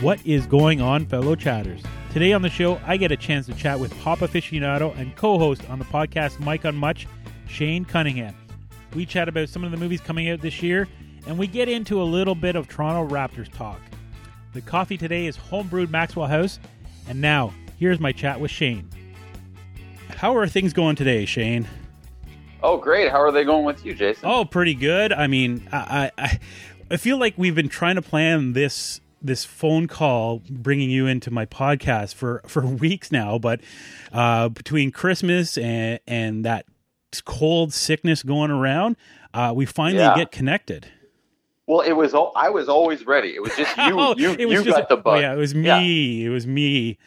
What is going on, fellow chatters? Today on the show, I get a chance to chat with pop aficionado and co host on the podcast Mike on Much, Shane Cunningham. We chat about some of the movies coming out this year, and we get into a little bit of Toronto Raptors talk. The coffee today is homebrewed Maxwell House, and now here's my chat with Shane. How are things going today, Shane? Oh, great. How are they going with you, Jason? Oh, pretty good. I mean, I, I, I feel like we've been trying to plan this this phone call bringing you into my podcast for for weeks now but uh between christmas and and that cold sickness going around uh we finally Yeah. get connected Well, it was. I was always ready. It was just you. Oh, you you just- got the bug. oh, yeah it was me Yeah. it was me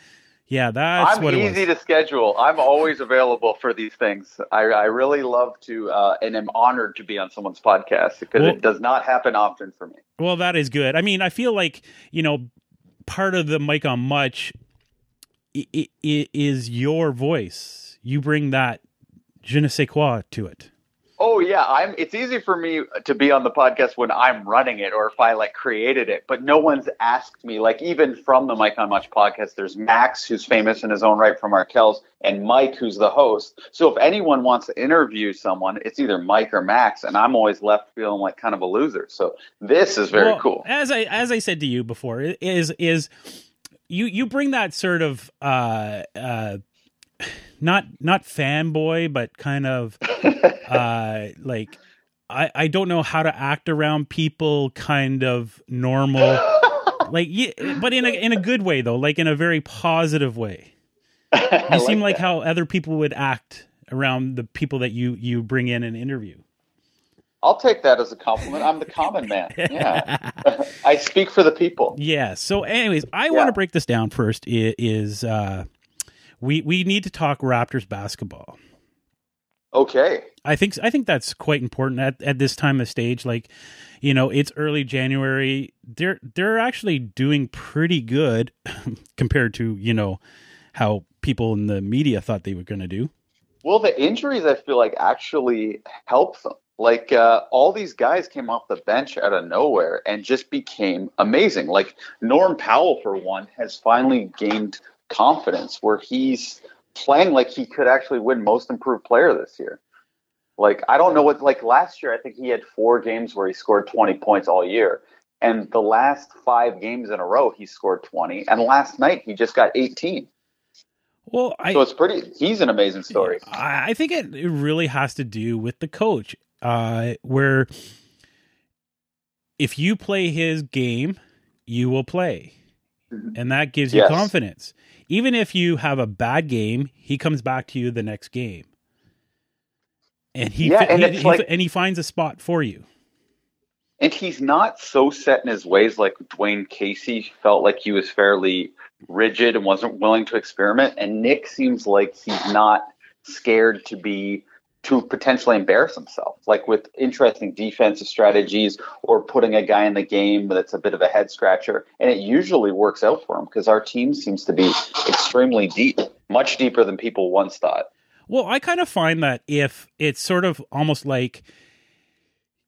yeah that's I'm what it easy to schedule. I'm always available for these things. I, I really love to, uh, and am honored to be on someone's podcast because Well- it does not happen often for me. well that is good i mean i feel like you know part of the Mike on Much is your voice you bring that je ne sais quoi to it Oh yeah, I'm. It's easy for me to be on the podcast when I'm running it or if I like created it, but no one's asked me. Like even from the Mike on Much podcast, there's Max who's famous in his own right from Arkells, and Mike who's the host. So if anyone wants to interview someone, it's either Mike or Max, and I'm always left feeling like kind of a loser. So this is very Well, cool. As I as I said to you before, is is you you bring that sort of uh uh not not fanboy, but kind of uh like I I don't know how to act around people, kind of normal, like yeah, but in a in a good way though, like in a very positive way. You seem like that. how other people would act around the people that you you bring in and interview. I'll take that as a compliment. I'm the common man. Yeah, I speak for the people. Yeah. So, anyways, I Yeah. want to break this down first. Is uh, we we need to talk Raptors basketball. Okay. I think I think that's quite important at, at this time of stage. Like, you know, it's early January. They're they're actually doing pretty good compared to you know how people in the media thought they were going to do. Well, the injuries I feel like actually help them. Like uh, all these guys came off the bench out of nowhere and just became amazing. Like Norm Powell, for one, has finally gained confidence where he's playing like he could actually win Most Improved Player this year. Like I don't know what. Like last year, I think he had four games where he scored twenty points all year. And the last five games in a row, he scored 20. And last night, he just got 18. Well, I So it's pretty, he's an amazing story. I I think it, it really has to do with the coach, uh, where if you play his game, you will play, Mhm. and that gives you Yes. confidence. Even if you have a bad game, he comes back to you the next game, and he Yeah, and he, he- like- and he finds a spot for you. And he's not so set in his ways like Dwane Casey felt like he was fairly rigid and wasn't willing to experiment. And Nick seems like he's not scared to be to potentially embarrass himself, like with interesting defensive strategies or putting a guy in the game that's a bit of a head scratcher. And it usually works out for him because our team seems to be extremely deep, much deeper than people once thought. Well, I kind of find that if it's sort of almost like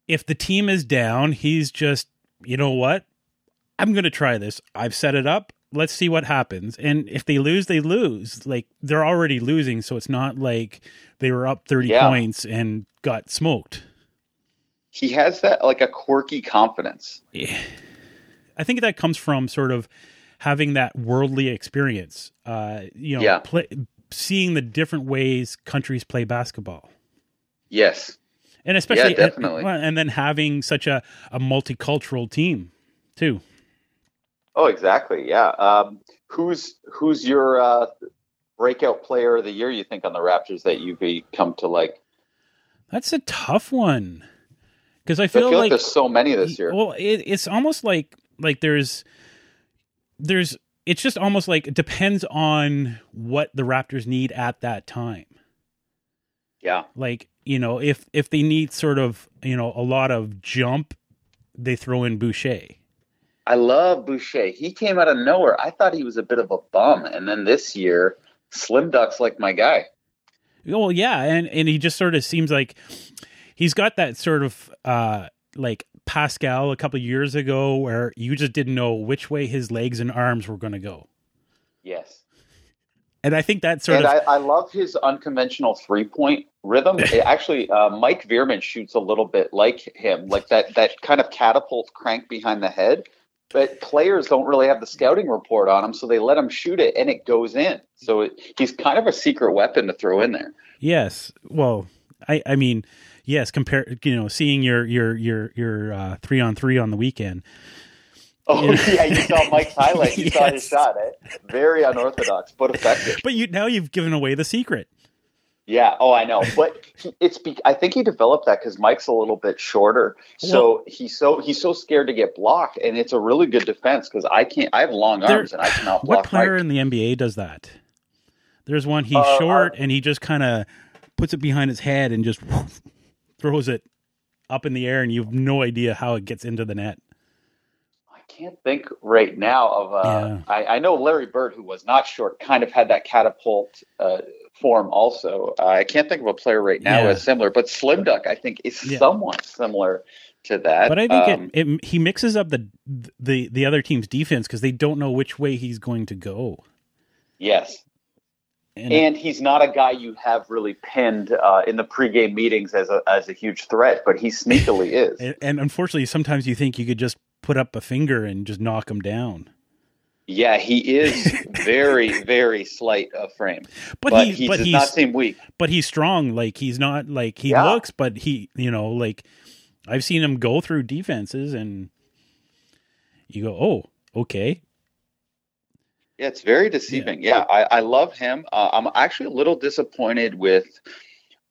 if the team is down, he's just, you know what? I'm going to try this. I've set it up. Let's see what happens. And if they lose, they lose. Like they're already losing, so it's not like they were up 30 Yeah. points and got smoked. He has that like a quirky confidence. Yeah. I think that comes from sort of having that worldly experience. Uh, you know, Yeah. play, seeing the different ways countries play basketball. Yes. and especially Yeah, definitely. and, and then having such a, a multicultural team too Oh, exactly. Yeah. Um, who's who's your uh, breakout player of the year? You think on the Raptors that you've come to like? that's a tough one because i I feel, like, like, there's so many this year. well it, it's almost like like there's there's it's just almost like it depends on what the raptors need at that time yeah. like you know if if they need sort of you know a lot of jump they throw in boucher I love Boucher. He came out of nowhere. I thought he was a bit of a bum, and then this year, Slim Duck's like my guy. Well, yeah, and and he just sort of seems like he's got that sort of uh like Pascal a couple of years ago, where you just didn't know which way his legs and arms were going to go. Yes. And I think that sort and of. I, I love his unconventional three point rhythm. It actually, uh, Mike Veerman shoots a little bit like him, like that that kind of catapult crank behind the head. But players don't really have the scouting report on him, so they let him shoot it, and it goes in. So it, he's kind of a secret weapon to throw in there. yes. Well, I, I mean, yes. Compare, you know, seeing your your your your uh, three on three on the weekend. Oh Yeah. yeah, you saw Mike's highlight. You saw his shot. Eh? Very unorthodox, but effective. But you now you've given away the secret. Yeah. Oh, I know. But he, it's. Be, I think he developed that because Mike's a little bit shorter, so he's so he's so scared to get blocked, and it's a really good defense because I can't. I have long There- arms and I cannot block. What player Mike. in the NBA does that? There's one he's Uh, short and he just kind of puts it behind his head and just throws it up in the air, and you have no idea how it gets into the net. I can't think right now of. Uh, Yeah. I, I know Larry Bird, who was not short, kind of had that catapult uh, form. Also, uh, I can't think of a player right now Yeah. that's similar, but Slim Duck, I think, is Yeah. somewhat similar to that. But I think Um, it, it he mixes up the the the other team's defense because they don't know which way he's going to go. yes. And, And he's not a guy you have really pinned uh, in the pregame meetings as a as a huge threat, but he sneakily is. and, and unfortunately, sometimes you think you could just put up a finger and just knock him down. Yeah, he is very very slight of frame, But, but, he, he but does he's not seem weak. but he's strong. Like he's not like he Yeah. looks, but he you know like I've seen him go through defenses and you go, oh, okay, Yeah, it's very deceiving. Yeah, I, I love him. Uh, I'm actually a little disappointed with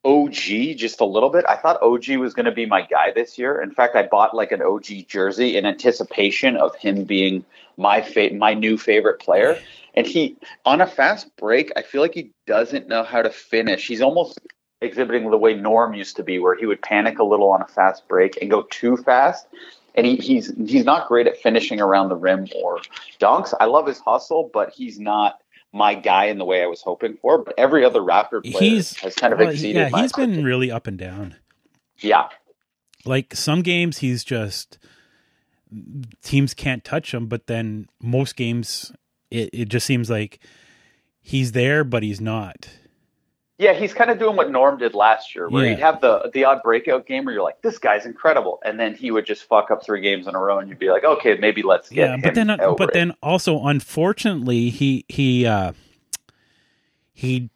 OG just a little bit. I thought OG was going to be my guy this year. In fact, I bought like an OG jersey in anticipation of him being my fa- my new favorite player. And he on a fast break, I feel like he doesn't know how to finish. He's almost exhibiting the way Norm used to be, where he would panic a little on a fast break and go too fast. And he, he's he's not great at finishing around the rim or dunks. I love his hustle, but he's not my guy in the way I was hoping for. But every other Raptor player he's has kind of well, exceeded yeah, he's been really up and down. yeah. Like some games, he's just teams can't touch him, but then most games, it, it just seems like he's there, but he's not. Yeah, he's kind of doing what Norm did last year, where Yeah. he'd have the the odd breakout game where you're like, "This guy's incredible," and then he would just fuck up three games in a row, and you'd be like, "Okay, maybe let's get yeah him." but then uh, but it." then also unfortunately he he uh he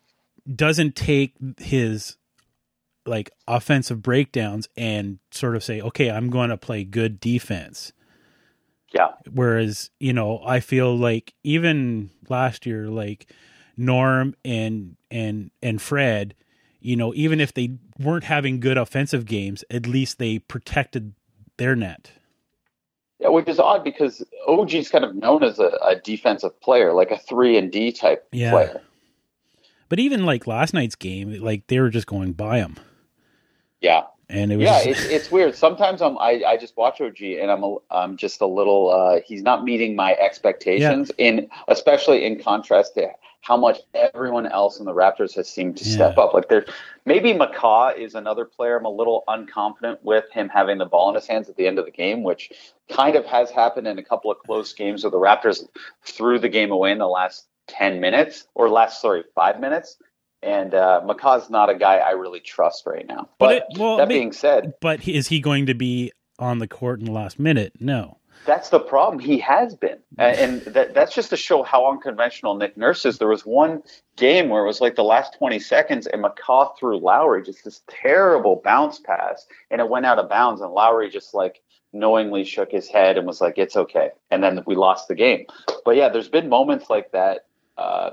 doesn't take his like offensive breakdowns and sort of say okay i'm going to play good defense yeah, whereas you know i feel like even last year like norm and and and fred you know even if they weren't having good offensive games at least they protected their net yeah, which is odd because OG's kind of known as a, a defensive player, like a three and D type Yeah. player. but even like last night's game like they were just going by him Yeah, and it was yeah, it's it's weird. Sometimes I'm I, I just watch OG and I'm a, I'm just a little uh, he's not meeting my expectations in especially in contrast to how much everyone else in the Raptors has seemed to step up. Like there, maybe McCaw is another player I'm a little unconfident with him having the ball in his hands at the end of the game, which kind of has happened in a couple of close games where the Raptors threw the game away in the last ten minutes or last sorry five minutes. And uh, McCaw's not a guy I really trust right now. But But, it- well, that may- being said, but he- is he going to be on the court in the last minute no That's the problem. He has been, and that, that's just to show how unconventional Nick Nurse is. There was one game where it was like the last twenty seconds, and McCaw threw Lowry just this terrible bounce pass, and it went out of bounds, and Lowry just like knowingly shook his head and was like, "It's okay," and then we lost the game. But yeah, there's been moments like that. Uh,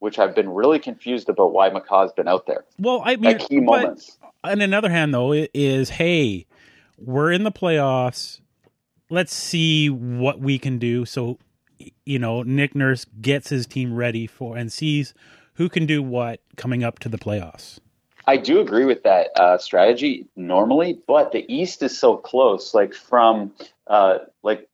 which I've been really confused about why McCaw's been out there well i mean at key but moments. on another hand though it is hey we're in the playoffs let's see what we can do so you know nick nurse gets his team ready for and sees who can do what coming up to the playoffs I do agree with that uh, strategy normally, but the East is so close. Like from uh, like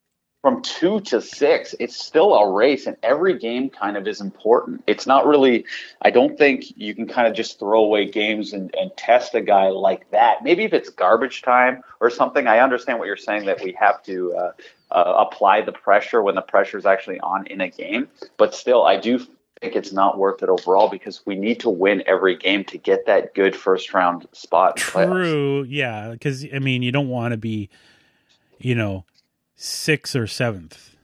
from two to six, it's still a race, and every game kind of is important. It's not really, I don't think you can kind of just throw away games and, and test a guy like that. Maybe if it's garbage time or something, I understand what you're saying that we have to uh, uh, apply the pressure when the pressure is actually on in a game. But still, I do think it's not worth it overall because we need to win every game to get that good first round spot. True, yeah, because I mean, you don't want to be, you know, sixth or seventh.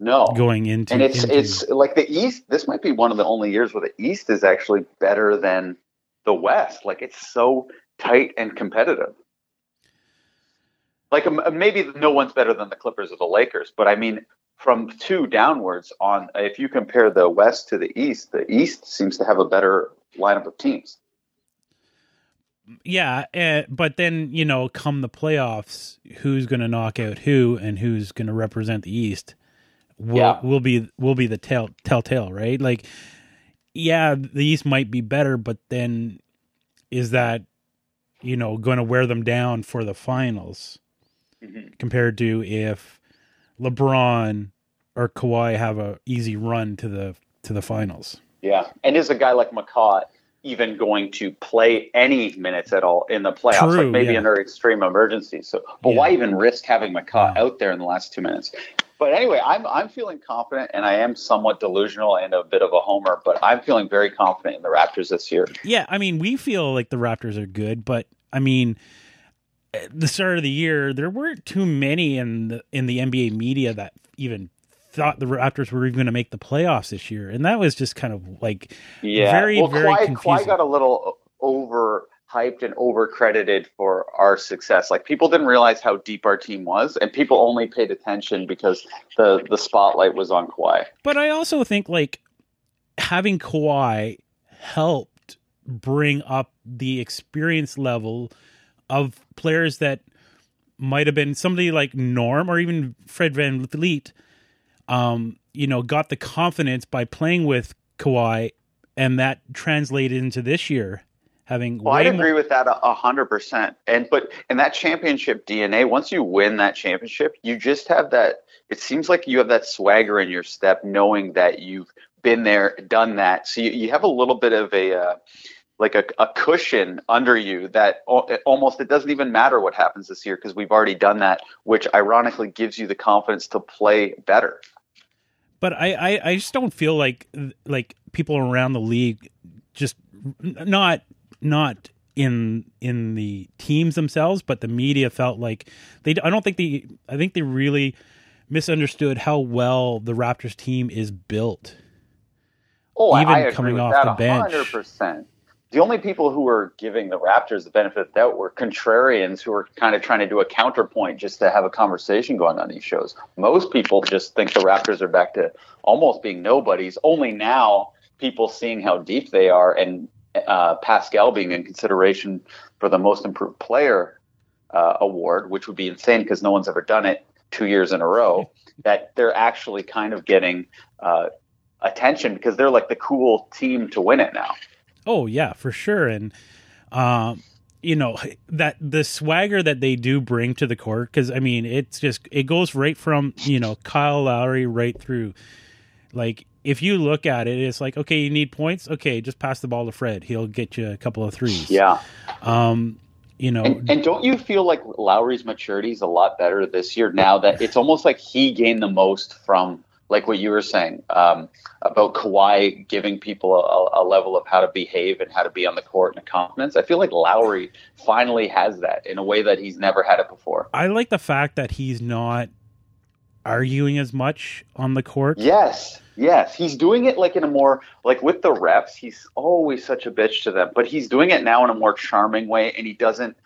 No, going into and it's into... it's like the East. This might be one of the only years where the East is actually better than the West. Like it's so tight and competitive. Like um, uh, maybe no one's better than the Clippers or the Lakers, but I mean from two downwards on if you compare the west to the east the east seems to have a better lineup of teams yeah uh, but then you know come the playoffs who's going to knock out who and who's going to represent the east will yeah. will be will be the tell telltale right like yeah the east might be better but then is that you know going to wear them down for the finals mm-hmm. compared to if LeBron or Kawhi have a easy run to the to the finals. Yeah, and is a guy like McCaw even going to play any minutes at all in the playoffs? True, like maybe yeah. under extreme emergency. So, but yeah. why even risk having McCaw out there in the last two minutes? But anyway, I'm I'm feeling confident, and I am somewhat delusional and a bit of a homer, but I'm feeling very confident in the Raptors this year. Yeah, I mean, we feel like the Raptors are good, but I mean, at the start of the year, there weren't too many in the in the NBA media that even thought the Raptors were even going to make the playoffs this year, and that was just kind of like yeah. very well, very Kawhi, confusing. Kawhi got a little over hyped and over credited for our success. Like people didn't realize how deep our team was, and people only paid attention because the the spotlight was on Kawhi. But I also think like having Kawhi helped bring up the experience level of players that might have been somebody like Norm or even Fred VanVleet, um, you know, got the confidence by playing with Kawhi, and that translated into this year having. Well, I agree more- with that a hundred percent. And but in that championship DNA, once you win that championship, you just have that. It seems like you have that swagger in your step, knowing that you've been there, done that. So you, you have a little bit of a. Uh, like a, a cushion under you that almost it doesn't even matter what happens this year because we've already done that, which ironically gives you the confidence to play better. But I, I, I just don't feel like like people around the league just not not in in the teams themselves, but the media felt like they. I don't think they. I think they really misunderstood how well the Raptors team is built. Oh, even I, I coming off that, the bench. 100% the only people who were giving the Raptors the benefit of the doubt were contrarians who were kind of trying to do a counterpoint just to have a conversation going on these shows. Most people just think the Raptors are back to almost being nobodies. Only now people seeing how deep they are and uh, Pascal being in consideration for the most improved player uh, award, which would be insane because no one's ever done it two years in a row. That they're actually kind of getting uh, attention because they're like the cool team to win it now. Oh yeah, for sure. And um, you know that the swagger that they do bring to the court because I mean it's just it goes right from you know Kyle Lowry right through. Like if you look at it, it's like okay, you need points. Okay, just pass the ball to Fred. He'll get you a couple of threes. Yeah. Um, you know, and, and, don't you feel like Lowry's maturity is a lot better this year now that it's almost like he gained the most from like what you were saying um, about Kawhi giving people a, a, level of how to behave and how to be on the court and confidence. I feel like Lowry finally has that in a way that he's never had it before. I like the fact that he's not arguing as much on the court. Yes. Yes, he's doing it like in a more like with the refs. He's always such a bitch to them, but he's doing it now in a more charming way, and he doesn't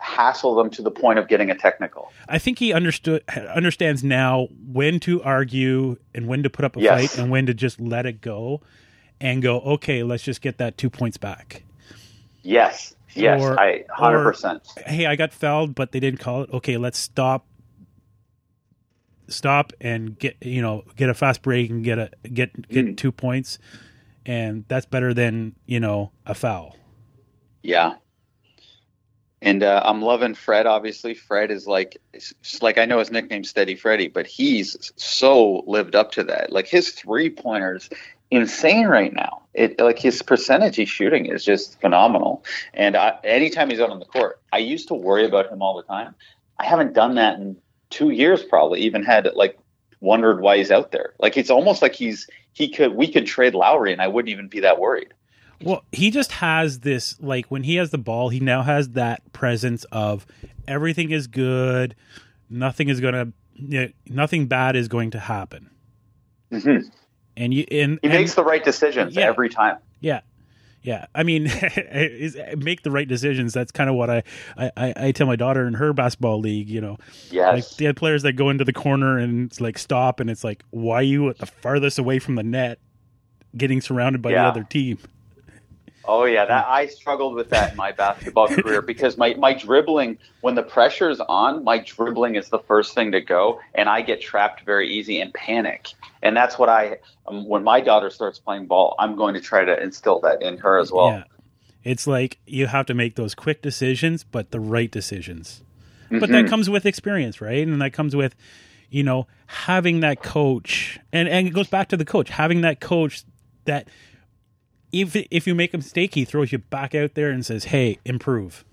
hassle them to the point of getting a technical. I think he understood understands now when to argue and when to put up a yes. fight and when to just let it go and go, okay, let's just get that two points back. Yes. Yes, or, I hundred percent. Hey, I got fouled, but they didn't call it. Okay, let's stop stop and get you know, get a fast break and get a get get mm. two points and that's better than, you know, a foul. Yeah And uh, I'm loving Fred. Obviously, Fred is like, like I know his nickname Steady Freddy, but he's so lived up to that. Like his three pointers, insane right now. It like his percentage he's shooting is just phenomenal. And I, anytime he's out on the court, I used to worry about him all the time. I haven't done that in two years, probably. Even had like wondered why he's out there. Like it's almost like he's he could we could trade Lowry and I wouldn't even be that worried. Well, he just has this like when he has the ball, he now has that presence of everything is good, nothing is going to you know, nothing bad is going to happen. Mm-hmm. And you and he and, makes the right decisions Yeah. every time. yeah. Yeah, I mean, is, make the right decisions. That's kind of what I, I, I tell my daughter in her basketball league. You know, like Yes. they had players that go into the corner and it's like stop, and it's like, why are you at the farthest away from the net, getting surrounded by the other team? Oh yeah, that I struggled with that in my basketball career because my, my dribbling when the pressure's on, my dribbling is the first thing to go, and I get trapped very easy and panic. And that's what I um, when my daughter starts playing ball, I'm going to try to instill that in her as well. Yeah. It's like you have to make those quick decisions, but the right decisions. But that Mhm. comes with experience, right? And that comes with, you know, having that coach. And and it goes back to the coach, having that coach that if if you make a mistake, he throws you back out there and says, "Hey, improve."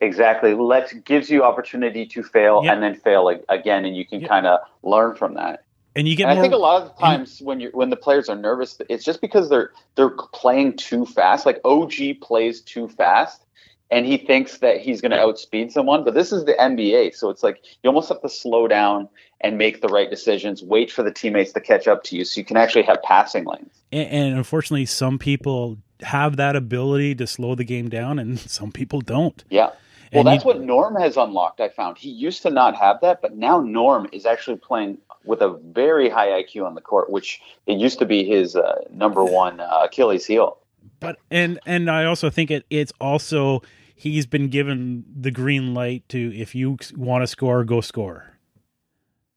Exactly. Let's gives you opportunity to fail Yeah. and then fail again, and you can Yeah. kind of learn from that. And you get And I think a lot of the times when you when the players are nervous, it's just because they're they're playing too fast. Like OG plays too fast, and he thinks that he's going to outspeed someone. But this is the NBA, so it's like you almost have to slow down and make the right decisions. Wait for the teammates to catch up to you, so you can actually have passing lanes. and, and unfortunately some people have that ability to slow the game down and some people don't. Yeah. Well, And that's you- what Norm has unlocked. I found he used to not have that, but now Norm is actually playing with a very high IQ on the court, which it used to be his uh, number one uh, Achilles heel. but and and I also think it it's also he's been given the green light to if you want to score, go score.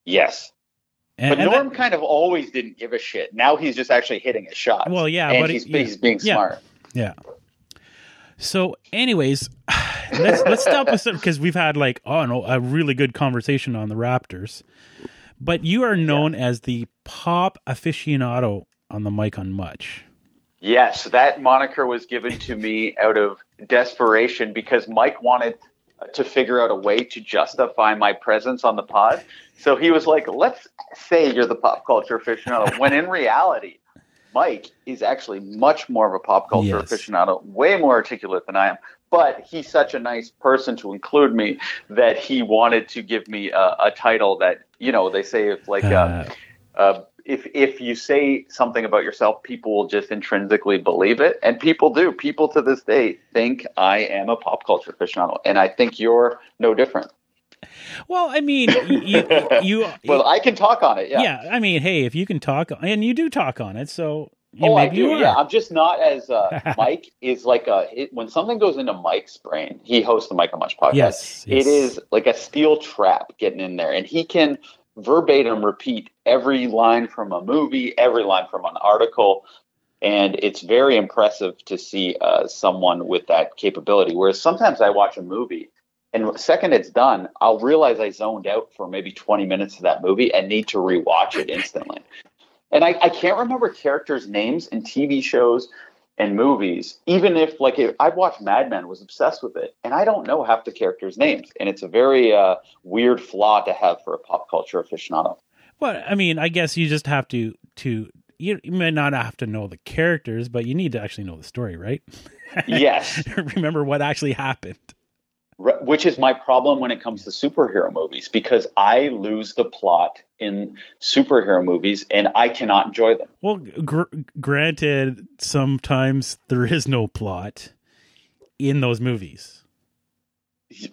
Yes, And, but and Norm that- kind of always didn't give a shit. Now he's just actually hitting his shot. Well, yeah, and but he's, he- yeah. he's being Yeah. smart. yeah. So, anyways, let's let's stop with some because we've had like oh no a really good conversation on the Raptors, but you are known as the pop aficionado on the Mike on Much. Yes, that moniker was given to me out of desperation because Mike wanted to figure out a way to justify my presence on the pod. So he was like, let's say you're the pop culture aficionado, when in reality, Mike is actually much more of a pop culture Yes. aficionado, way more articulate than I am. But he's such a nice person to include me that he wanted to give me a, a title that, you know, they say if like, uh, Uh, uh, if if you say something about yourself, people will just intrinsically believe it, and people do. People to this day think I am a pop culture aficionado, and I think you're no different. Well, I mean, you, you, Well, I can talk on it. Yeah. yeah. I mean, hey, if you can talk, and you do talk on it, so oh, I do. Yeah, I'm just not as uh, Mike is like a it, when something goes into Mike's brain. He hosts the Mike and Much podcast. Yes, yes. It is like a steel trap getting in there, and he can verbatim repeat every line from a movie, every line from an article, and it's very impressive to see uh, someone with that capability. Whereas sometimes I watch a movie, and second it's done, I'll realize I zoned out for maybe 20 minutes of that movie and need to rewatch it instantly. And I, I can't remember characters' names in TV shows and movies, even if like if I watched Mad Men, was obsessed with it, and I don't know half the characters' names, and it's a very uh, weird flaw to have for a pop culture aficionado. Well, I mean, I guess you just have to to you, you may not have to know the characters, but you need to actually know the story, right? yes, Remember what actually happened. Which is my problem when it comes to superhero movies because I lose the plot in superhero movies and I cannot enjoy them. Well, gr- granted, sometimes there is no plot in those movies.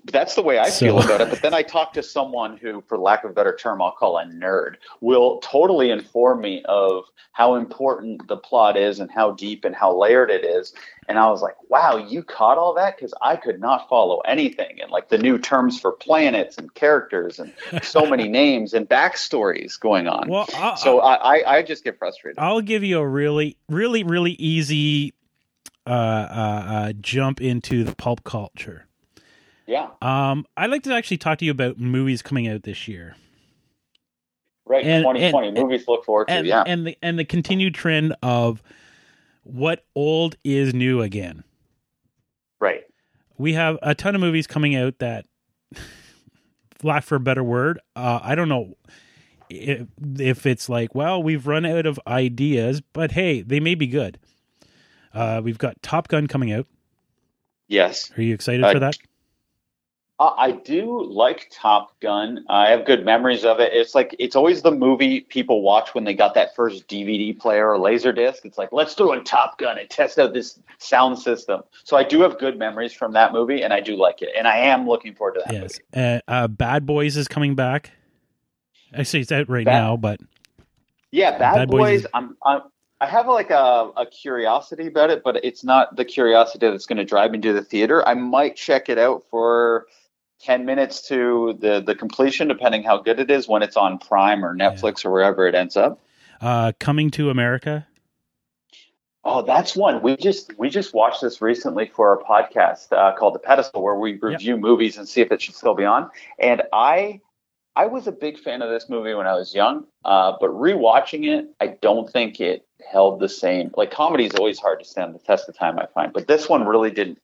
That's the way I So- feel about it. But then I talk to someone who, for lack of a better term, I'll call a nerd, will totally inform me of how important the plot is and how deep and how layered it is. And I was like, wow, you caught all that? Because I could not follow anything. And like the new terms for planets and characters and so many names and backstories going on. Well, I, so I, I, I just get frustrated. I'll give you a really, really, really easy uh, uh, uh, jump into the pulp culture. Yeah. Um, I'd like to actually talk to you about movies coming out this year. Right, And- 2020 and- movies to look forward to. and yeah, and the and the continued trend of what old is new again. right. We have a ton of movies coming out that, lack for a better word, uh, I don't know if, if it's like, well, we've run out of ideas, but hey, they may be good. Uh, we've got Top Gun coming out. Yes, Are you excited Uh, for that? Uh, I do like Top Gun. I have good memories of it. It's like it's always the movie people watch when they got that first DVD player or laser disc. It's like let's throw in Top Gun and test out this sound system. So I do have good memories from that movie, and I do like it, and I am looking forward to that Yes. movie. Uh, uh, Bad Boys is coming back. Actually, it's out right Bad- now, but Yeah, Bad, Bad Boys Boys. is- I'm, I'm I have like a, a curiosity about it, but it's not the curiosity that's going to drive me to the theater. I might check it out for ten minutes to the the completion, depending how good it is when it's on Prime or Netflix or wherever it ends up. uh, Coming to America. Oh, that's one we just we just watched this recently for our podcast uh, called The Pedestal, where we review movies and see if it should still be on. And I I was a big fan of this movie when I was young, uh, but rewatching it, I don't think it held the same. Like comedy is always hard to stand the test of time, I find, but this one really didn't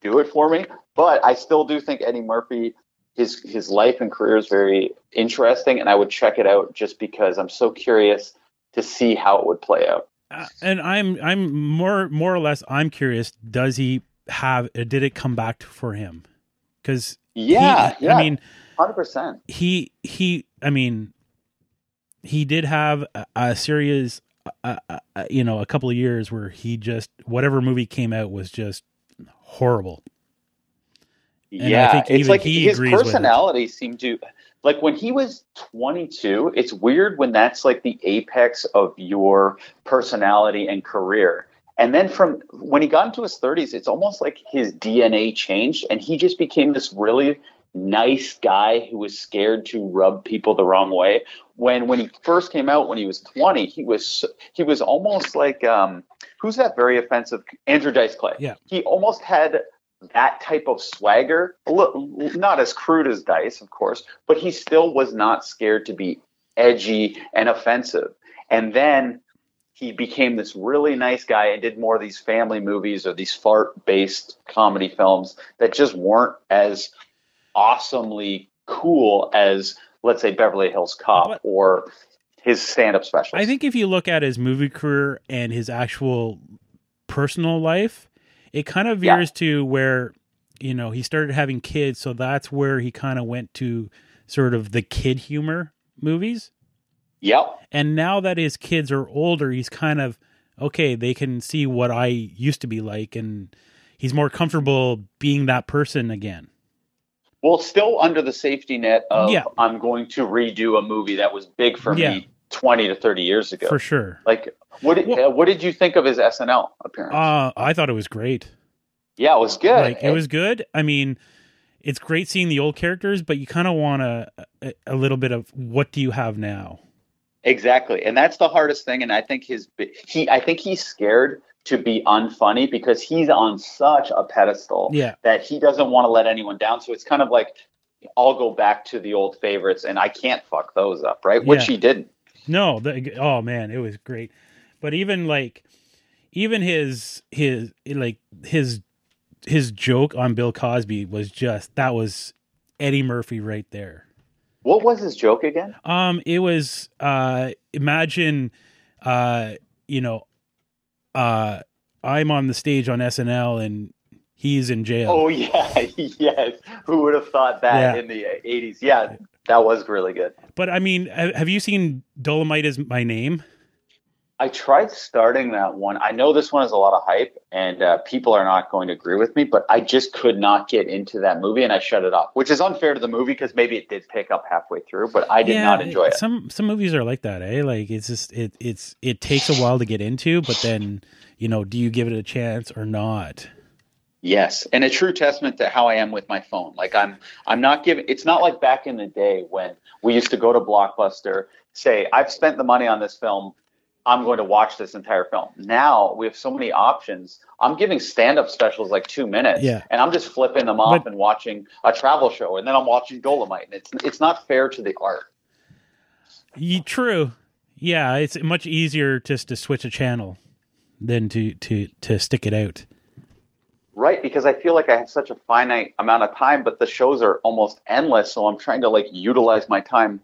do it for me. But I still do think Eddie Murphy. His, his life and career is very interesting, and I would check it out just because I'm so curious to see how it would play out. Uh, and I'm I'm more more or less I'm curious. Does he have? Did it come back for him? Because Yeah, yeah. I mean hundred percent. he he. I mean he did have a, a series. Uh, uh, uh, you know, a couple of years where he just whatever movie came out was just horrible. And I Yeah, think it's like he his agrees with it. personality seemed to like when he was 22. It's weird when that's like the apex of your personality and career. And then from when he got into his 30s, it's almost like his DNA changed and he just became this really nice guy who was scared to rub people the wrong way. When when he first came out when he was 20, he was he was almost like um who's that very offensive Andrew Dice Clay. Yeah. He almost had that type of swagger, not as crude as Dice, of course, but he still was not scared to be edgy and offensive. And then he became this really nice guy and did more of these family movies or these fart based comedy films that just weren't as awesomely cool as, let's say, Beverly Hills Cop But- or his stand up special. I think if you look at his movie career and his actual personal life, it kind of Yeah. veers to where, you know, he started having kids. So that's where he kind of went to sort of the kid humor movies. Yep. And now that his kids are older, he's kind of, okay, they can see what I used to be like. And he's more comfortable being that person again. Well, still under the safety net of Yeah. I'm going to redo a movie that was big for Yeah. me 20 to 30 years ago. For sure. Like, what did, Well- what did you think of his SNL appearance? Uh, I thought it was great. yeah, it was good. Like it was good. I mean, it's great seeing the old characters, but you kind of want a, a a little bit of what do you have now? Exactly, and that's the hardest thing. And I think his he, I think he's scared to be unfunny because he's on such a pedestal Yeah. that he doesn't want to let anyone down. So it's kind of like I'll go back to the old favorites, and I can't fuck those up, right? Which Yeah. he didn't. No, the, oh man, it was great. But even like, even his his like his his joke on Bill Cosby was just that was Eddie Murphy right there. What was his joke again? Um, it was uh, imagine, uh, you know, uh, I'm on the stage on SNL and he's in jail. Oh yeah, yes. Who would have thought that Yeah. in the '80s? Yeah, that was really good. But I mean, have you seen Dolemite is my name? I tried starting that one. I know this one has a lot of hype, and uh, people are not going to agree with me, but I just could not get into that movie, and I shut it off, which is unfair to the movie because maybe it did pick up halfway through, but I did not enjoy it. Some some movies are like that, eh? Like it's just it it's it takes a while to get into, but then you know, do you give it a chance or not? Yes, and a true testament to how I am with my phone. Like I'm, I'm not giving. It's not like back in the day when we used to go to Blockbuster, say, "I've spent the money on this film." I'm going to watch this entire film. Now we have so many options. I'm giving stand-up specials like two minutes, Yeah. and I'm just flipping them off But- and watching a travel show, and then I'm watching Dolemite, and it's it's not fair to the art. Ye- true. Yeah, it's much easier just to switch a channel than to to to stick it out. Right, because I feel like I have such a finite amount of time, but the shows are almost endless, so I'm trying to like utilize my time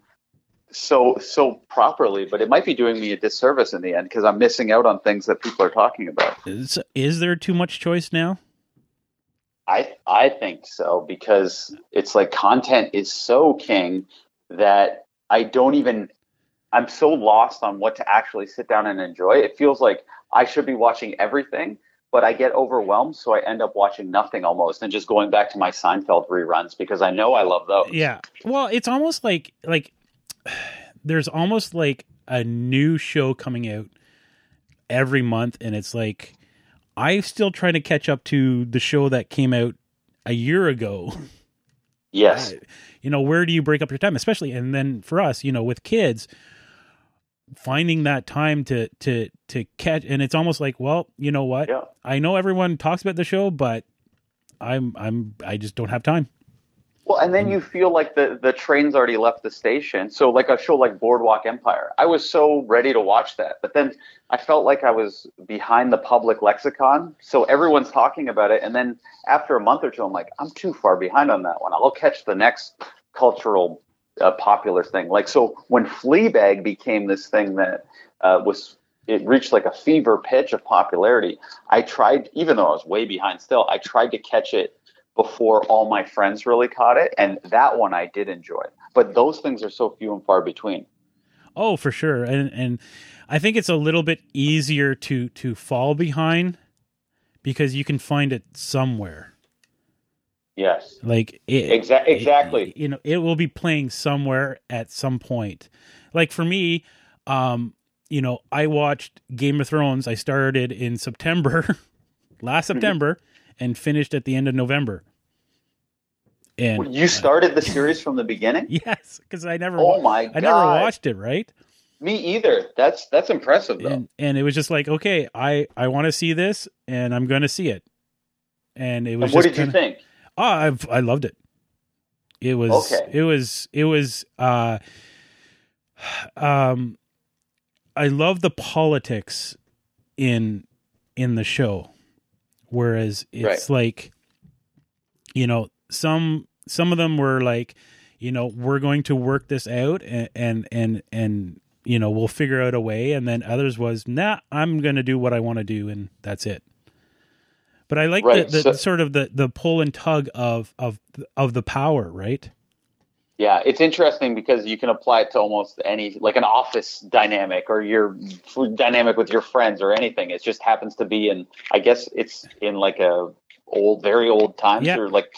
so so properly, but it might be doing me a disservice in the end because I'm missing out on things that people are talking about. Is, is there too much choice now? I I think so because it's like content is so king that I don't even I'm so lost on what to actually sit down and enjoy. It feels like I should be watching everything, but I get overwhelmed, so I end up watching nothing almost and just going back to my Seinfeld reruns because I know I love those. Yeah. Well, it's almost like like there's almost like a new show coming out every month and it's like I'm still trying to catch up to the show that came out a year ago. Yes. You know, where do you break up your time especially and then for us, you know, with kids finding that time to to to catch and it's almost like, well, you know what? Yeah. I know everyone talks about the show, but I'm I'm I just don't have time. Well, and then you feel like the the train's already left the station. So, like a show like Boardwalk Empire, I was so ready to watch that, but then I felt like I was behind the public lexicon. So everyone's talking about it, and then after a month or two, I'm like, I'm too far behind on that one. I'll catch the next cultural uh, popular thing. Like so, when Fleabag became this thing that uh, was it reached like a fever pitch of popularity. I tried, even though I was way behind still, I tried to catch it before all my friends really caught it and that one I did enjoy. But those things are so few and far between. Oh, for sure. And and I think it's a little bit easier to to fall behind because you can find it somewhere. Yes. Like it, Exa- exactly. it- you know, it will be playing somewhere at some point. Like for me, um, you know, I watched Game of Thrones. I started in September, last Mm-hmm. September, and finished at the end of November. And You started the series from the beginning? yes, because I never, Oh my I never watched it. Right. Me either. That's that's impressive though. and and it was just like okay i i want to see this and i'm gonna see it and it was And what did you kinda- think? Oh I've, i loved it. It was Okay. it was it was uh um i love the politics in in the show. Whereas it's like you know some some of them were like you know we're going to work this out and and and, and you know we'll figure out a way. And then others was nah i'm going to do what i want to do and that's it but i like Right, the, the so- sort of the the pull and tug of of of the power right Yeah, it's interesting because you can apply it to almost any, like an office dynamic or your dynamic with your friends or anything. It just happens to be in, I guess it's in like a old, very old times Yeah. or like,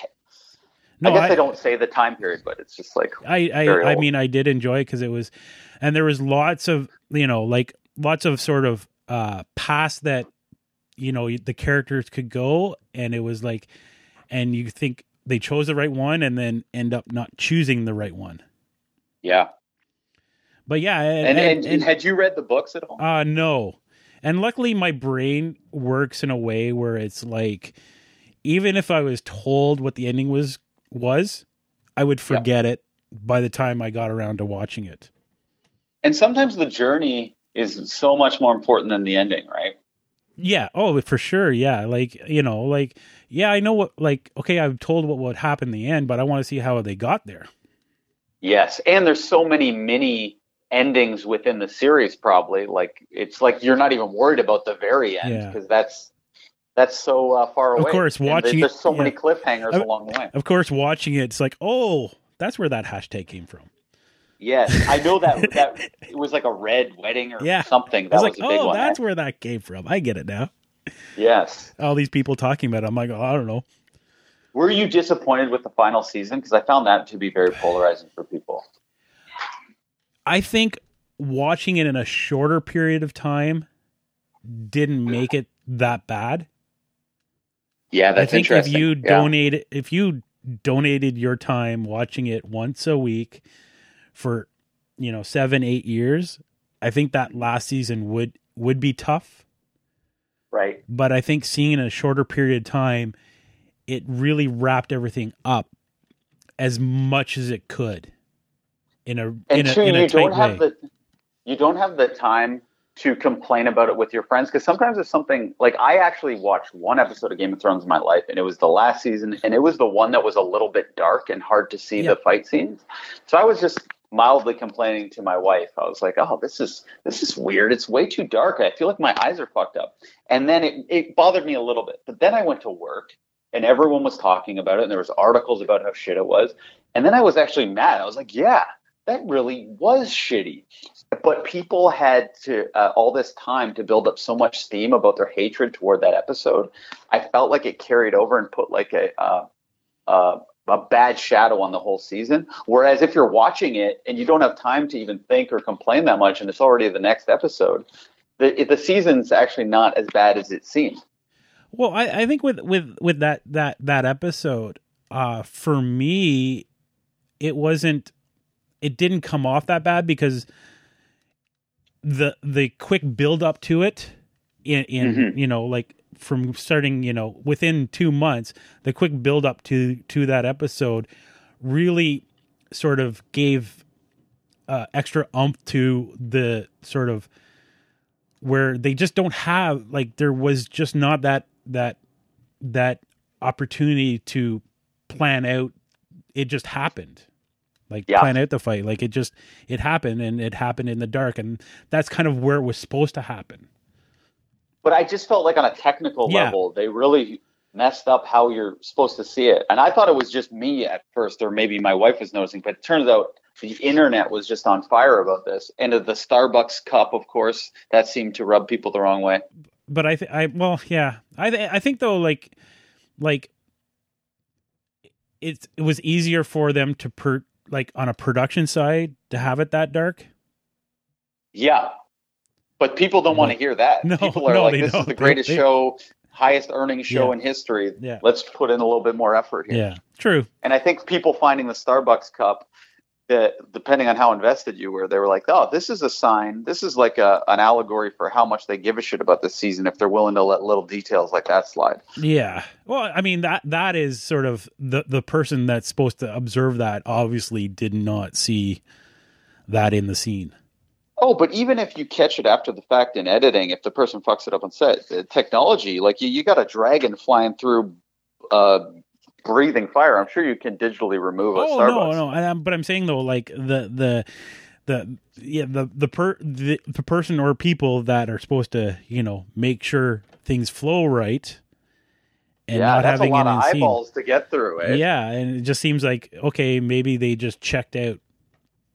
no I guess I, they don't say the time period, but it's just like, I I, I mean I did enjoy it because it was, and there was lots of you know like lots of sort of uh past that you know the characters could go, and it was like, and you think they chose the right one, and then end up not choosing the right one. yeah. But yeah, and, And, and, and, had you read the books at all? uh no, and luckily my brain works in a way where it's like, even if I was told what the ending was was, I would Yeah. forget it by the time I got around to watching it. and sometimes the journey is so much more important than the ending, right? Yeah. Oh, for sure. Yeah. Like, you know, like, yeah, I know what, like, okay, I'm told what would happen in the end, but I want to see how they got there. Yes, and there's so many mini endings within the series. Probably like it's like you're not even worried about the very end Yeah. because that's that's so uh, far away. Of course, watching there's it- so many yeah. cliffhangers along the way. Of course, watching it, it's like, oh, that's where that hashtag came from. Yes, I know that that it was like a red wedding or Yeah. something. I That was was, like, a big oh, one. that's eh? where that came from. I get it now. Yes. All these people talking about it. I'm like, oh, I don't know. Were you disappointed with the final season? Because I found that to be very polarizing for people. I think watching it in a shorter period of time didn't make it that bad. Yeah, that's I think if you Yeah. donate if you donated your time watching it once a week for you know seven eight years I think that last season would would be tough. Right. But I think seeing in a shorter period of time, it really wrapped everything up as much as it could in a And in a, in a you tight don't have way. the you don't have the time to complain about it with your friends because sometimes it's something like I actually watched one episode of Game of Thrones in my life and it was the last season and it was the one that was a little bit dark and hard to see Yeah. the fight scenes. So I was just mildly complaining to my wife. I was like, "Oh, this is this is weird. It's way too dark. I feel like my eyes are fucked up." And then it, it bothered me a little bit. But then I went to work and everyone was talking about it and there was articles about how shit it was. And then I was actually mad. I was like, "Yeah, that really was shitty." But people had to uh, all this time to build up so much steam about their hatred toward that episode. I felt like it carried over and put like a uh, uh, a bad shadow on the whole season. Whereas if you're watching it and you don't have time to even think or complain that much, and it's already the next episode, the the season's actually not as bad as it seemed. Well, I, I think with with with that that that episode, uh, for me, it wasn't. It didn't come off that bad because the the quick build up to it, in in Mhm. you know like from starting you know within two months, the quick build up to to that episode really sort of gave uh, extra umph to the sort of where they just don't have like there was just not that that that opportunity to plan out. It just happened. Like Yeah. plan out the fight. Like it just it happened and it happened in the dark. And that's kind of where it was supposed to happen But I just felt like on a technical Yeah. level, they really messed up how you're supposed to see it. And I thought it was just me at first, or maybe my wife was noticing, but it turns out the internet was just on fire about this. And the Starbucks cup, of course, that seemed to rub people the wrong way. but i th- i well yeah i th- i think though like like it it was easier for them to per like on a production side to have it that dark Yeah. But people don't want to hear that. No, people are no, like, this don't. is the greatest they- show, highest earning show Yeah. in history. Yeah. Let's put in a little bit more effort here. yeah true And I think people finding the Starbucks cup, that depending on how invested you were, they were like, "Oh, this is a sign. This is like a, an allegory for how much they give a shit about this season if they're willing to let little details like that slide." Yeah. Well, I mean that that is sort of the the person that's supposed to observe that obviously did not see that in the scene. Oh, but even if you catch it after the fact in editing, if the person fucks it up on set, the technology, like you, you got a dragon flying through, uh, breathing fire. I'm sure you can digitally remove a Oh Starbucks. no, no. I'm- but I'm saying though, like the the the yeah the the per the, the person or people that are supposed to you know make sure things flow right and yeah, not that's a lot of eyeballs to get through. it. Yeah, and it just seems like okay, maybe they just checked out.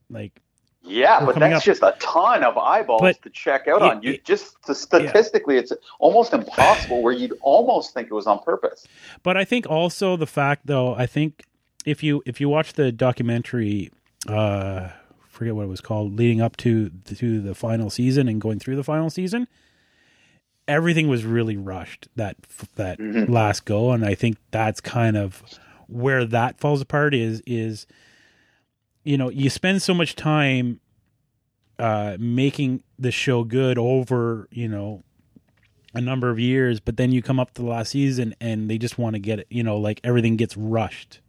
Like Yeah, but that's up- just a ton of eyeballs But to check out it- on. You it- just statistically, it's almost impossible. Where you'd almost think it was on purpose. But I think also the fact though, I think if you if you watch the documentary uh forget what it was called leading up to to the final season and going through the final season everything was really rushed that that Mhm. last go and I think that's kind of where that falls apart is is you know you spend so much time uh making the show good over you know a number of years, but then you come up to the last season and they just want to get it, you know, like everything gets rushed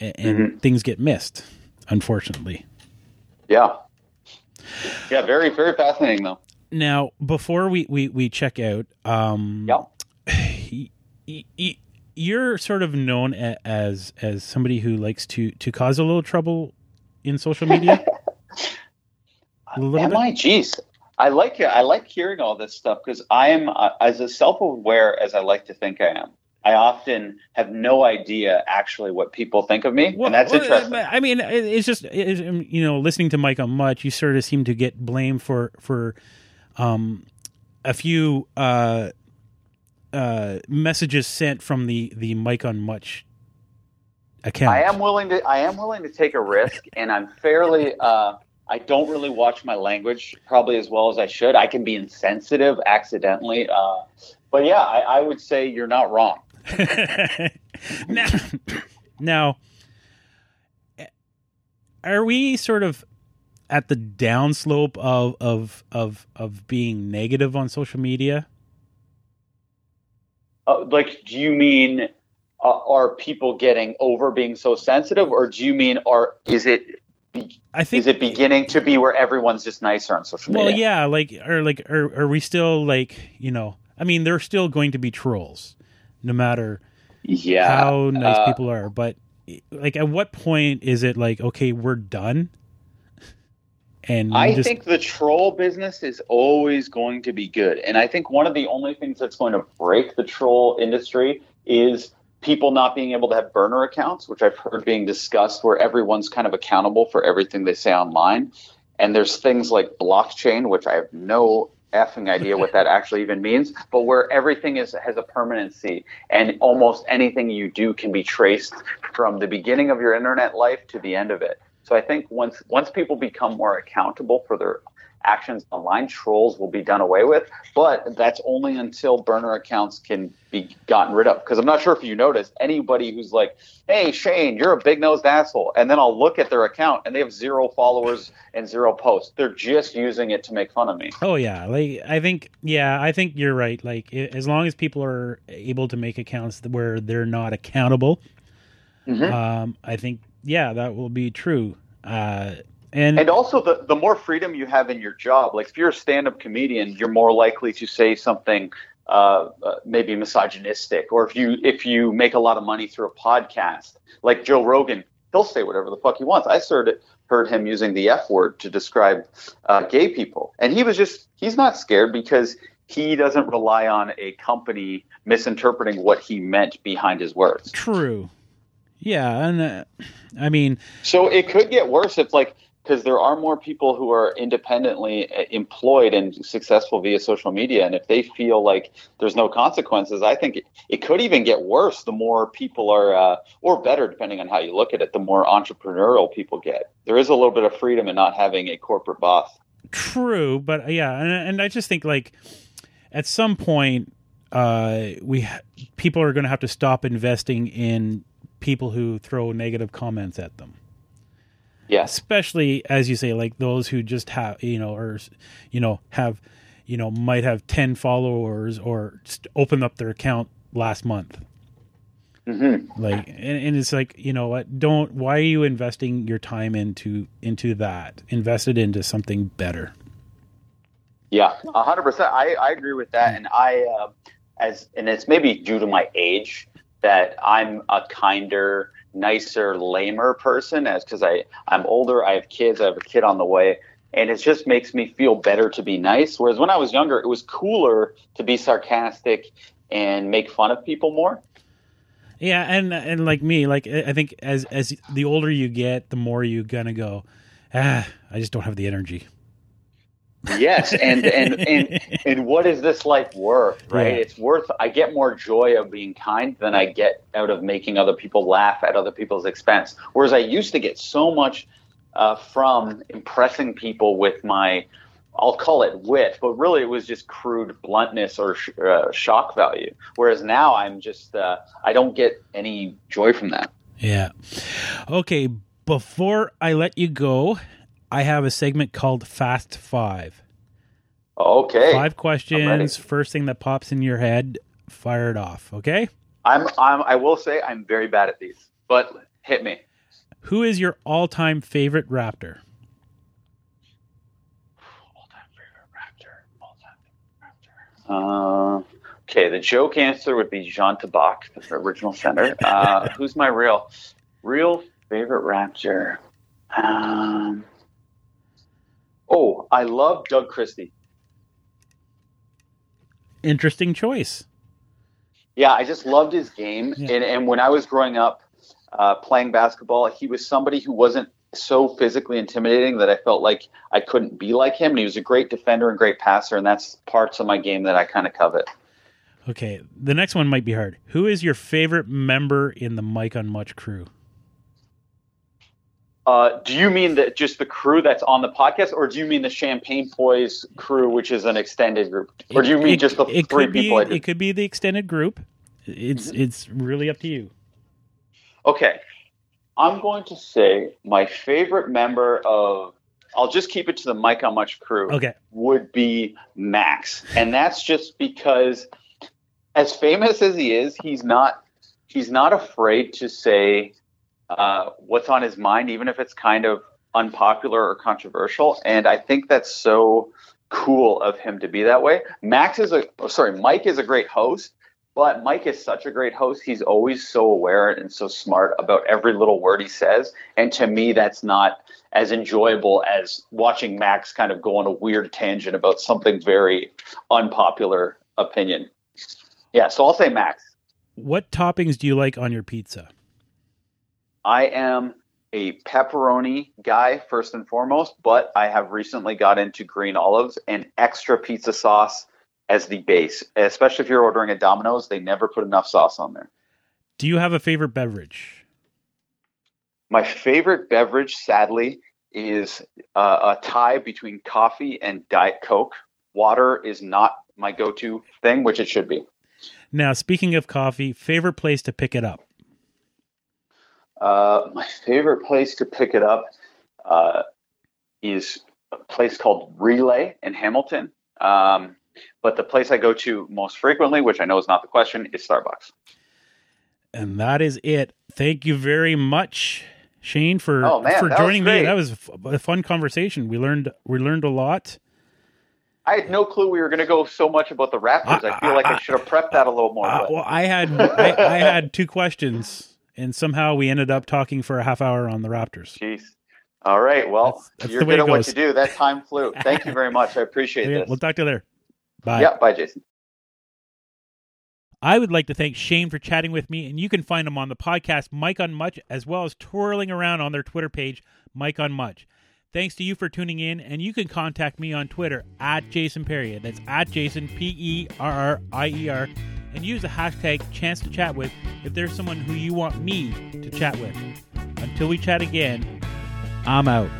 and, and Mhm. things get missed, unfortunately. Yeah, yeah, very very fascinating though. Now, before we, we, we check out, um, Yeah. y- y- y- you're sort of known as as somebody who likes to to cause a little trouble in social media. a little Am bit. I? Jeez, I like it. I like hearing all this stuff because I am uh, as a self-aware as I like to think I am. I often have no idea actually what people think of me, and that's well, interesting. I mean, it's just it's, um, you know, listening to Mike on Much, you sort of seem to get blamed for for um, a few uh, uh, messages sent from the the Mike on Much account. I am willing to. I am willing to take a risk, and I'm fairly. Uh, I don't really watch my language probably as well as I should. I can be insensitive accidentally, uh, but yeah, I, I would say you're not wrong. now, now, are we sort of at the downslope of of of of being negative on social media? Uh, like, do you mean uh, are people getting over being so sensitive, or do you mean are is it? I think is it beginning to be where everyone's just nicer on social media. well, yeah, like or like are are we still like you know? I mean, there's still going to be trolls, no matter yeah, how nice uh, people are. But like, at what point is it like okay, we're done? And I just, think the troll business is always going to be good. And I think one of the only things that's going to break the troll industry is people not being able to have burner accounts, which I've heard being discussed where everyone's kind of accountable for everything they say online. And there's things like blockchain, which I have no effing idea what that actually even means, but where everything is has a permanency and almost anything you do can be traced from the beginning of your internet life to the end of it. So I think once once people become more accountable for their actions online, trolls will be done away with. But that's only until burner accounts can be gotten rid of. Because I'm not sure if you noticed anybody who's like, "Hey Shane, you're a big nosed asshole," and then I'll look at their account and they have zero followers and zero posts. They're just using it to make fun of me. Oh yeah, like I think yeah, I think you're right. Like as long as people are able to make accounts where they're not accountable, Mhm. um, I think yeah, that will be true. Uh, and, And also, the, the more freedom you have in your job, like if you're a stand up comedian, you're more likely to say something uh, uh, maybe misogynistic, or if you if you make a lot of money through a podcast, like Joe Rogan, he'll say whatever the fuck he wants. I heard heard him using the F word to describe uh, gay people, and he was just he's not scared because he doesn't rely on a company misinterpreting what he meant behind his words. true. Yeah, and uh, I mean, So it could get worse if like because there are more people who are independently uh, employed and successful via social media and if they feel like there's no consequences i think it, it could even get worse the more people are uh, or better depending on how you look at it the more entrepreneurial people get. There is a little bit of freedom in not having a corporate boss. True, but uh, yeah, and, and I just think like at some point, uh, we ha- people are going to have to stop investing in people who throw negative comments at them. Yeah. especially as you say like those who just have you know or you know have you know might have 10 followers or just opened up their account last month. Hmm like and, and it's like you know what? Don't why are you investing your time into into that? Invest it into something better. Yeah, a hundred percent. I, I agree with that, and I uh, as and it's maybe due to my age that I'm a kinder, nicer, lamer person as because I I'm older. I have kids. I have a kid on the way, and it just makes me feel better to be nice. Whereas when I was younger, it was cooler to be sarcastic and make fun of people more. yeah and and like me like i think as as the older you get the more you gonna go ah i just don't have the energy Yes, and and and and what is this life worth? Right? Yeah. It's worth. I get more joy of being kind than I get out of making other people laugh at other people's expense. Whereas I used to get so much uh, from impressing people with my, I'll call it wit, but really it was just crude bluntness or sh- uh, shock value. Whereas now I'm just, uh, I don't get any joy from that. Yeah. Okay. Before I let you go, I have a segment called Fast Five. Okay, Five questions. First thing that pops in your head, fire it off. Okay. I'm, I'm, I will say I'm very bad at these, but hit me. Who is your all-time favorite Raptor? All-time favorite Raptor. All-time favorite Raptor. Uh, okay, the joke answer would be Zan Tabak, the original center. Uh, who's my real, real favorite Raptor? Um, oh, I love Doug Christie. Interesting choice. Yeah, I just loved his game. Yeah. And, and when I was growing up uh, playing basketball, he was somebody who wasn't so physically intimidating that I felt like I couldn't be like him. And he was a great defender and great passer. And that's parts of my game that I kind of covet. Okay. The next one might be hard. Who is your favorite member in the Mike on Much crew? Uh, do you mean that just the crew that's on the podcast, or do you mean the Champagne Poise crew, which is an extended group, or do you mean It- just the it three could people? Did? It could be the extended group. It's it's really up to you. Okay, I'm going to say my favorite member of I'll just keep it to the Mike on Much crew. Okay. Would be Max, and that's just because, as famous as he is, he's not he's not afraid to say uh, what's on his mind, even if it's kind of unpopular or controversial. And I think that's so cool of him to be that way. Max is a oh, sorry, Mike is a great host, but Mike is such a great host. He's always so aware and so smart about every little word he says. And to me, that's not as enjoyable as watching Max kind of go on a weird tangent about something very unpopular opinion. Yeah, so I'll say Max. What toppings do you like on your pizza? I am a pepperoni guy first and foremost, but I have recently got into green olives and extra pizza sauce as the base. Especially if you're ordering at Domino's, they never put enough sauce on there. Do you have a favorite beverage? My favorite beverage, sadly, is uh, a tie between coffee and Diet Coke. Water is not my go to thing, which it should be. Now, speaking of coffee, favorite place to pick it up? Uh, my favorite place to pick it up uh, is a place called Relay in Hamilton. Um, but the place I go to most frequently, which I know is not the question, is Starbucks. And that is it. Thank you very much, Shane, for Oh, man, for joining me. That was a fun conversation. We learned we learned a lot. I had no clue we were going to go so much about the Raptors. I, feel like I, should have prepped that a little more. Uh, well, I had I, I had two questions, and somehow we ended up talking for a half hour on the Raptors. Jeez. All right. Well, That's- that's you're good at what you do. That time flew. Thank you very much. I appreciate Yeah, this. we'll talk to you later. Bye. yeah. Bye, Jason. I would like to thank Shane for chatting with me, and you can find him on the podcast Mike on Much, as well as twirling around on their Twitter page, Mike on Much. Thanks to you for tuning in, and you can contact me on Twitter at Jason Perrier. That's at Jason P E R R I E R, and use the hashtag Chance to Chat with if there's someone who you want me to chat with. Until we chat again, I'm out.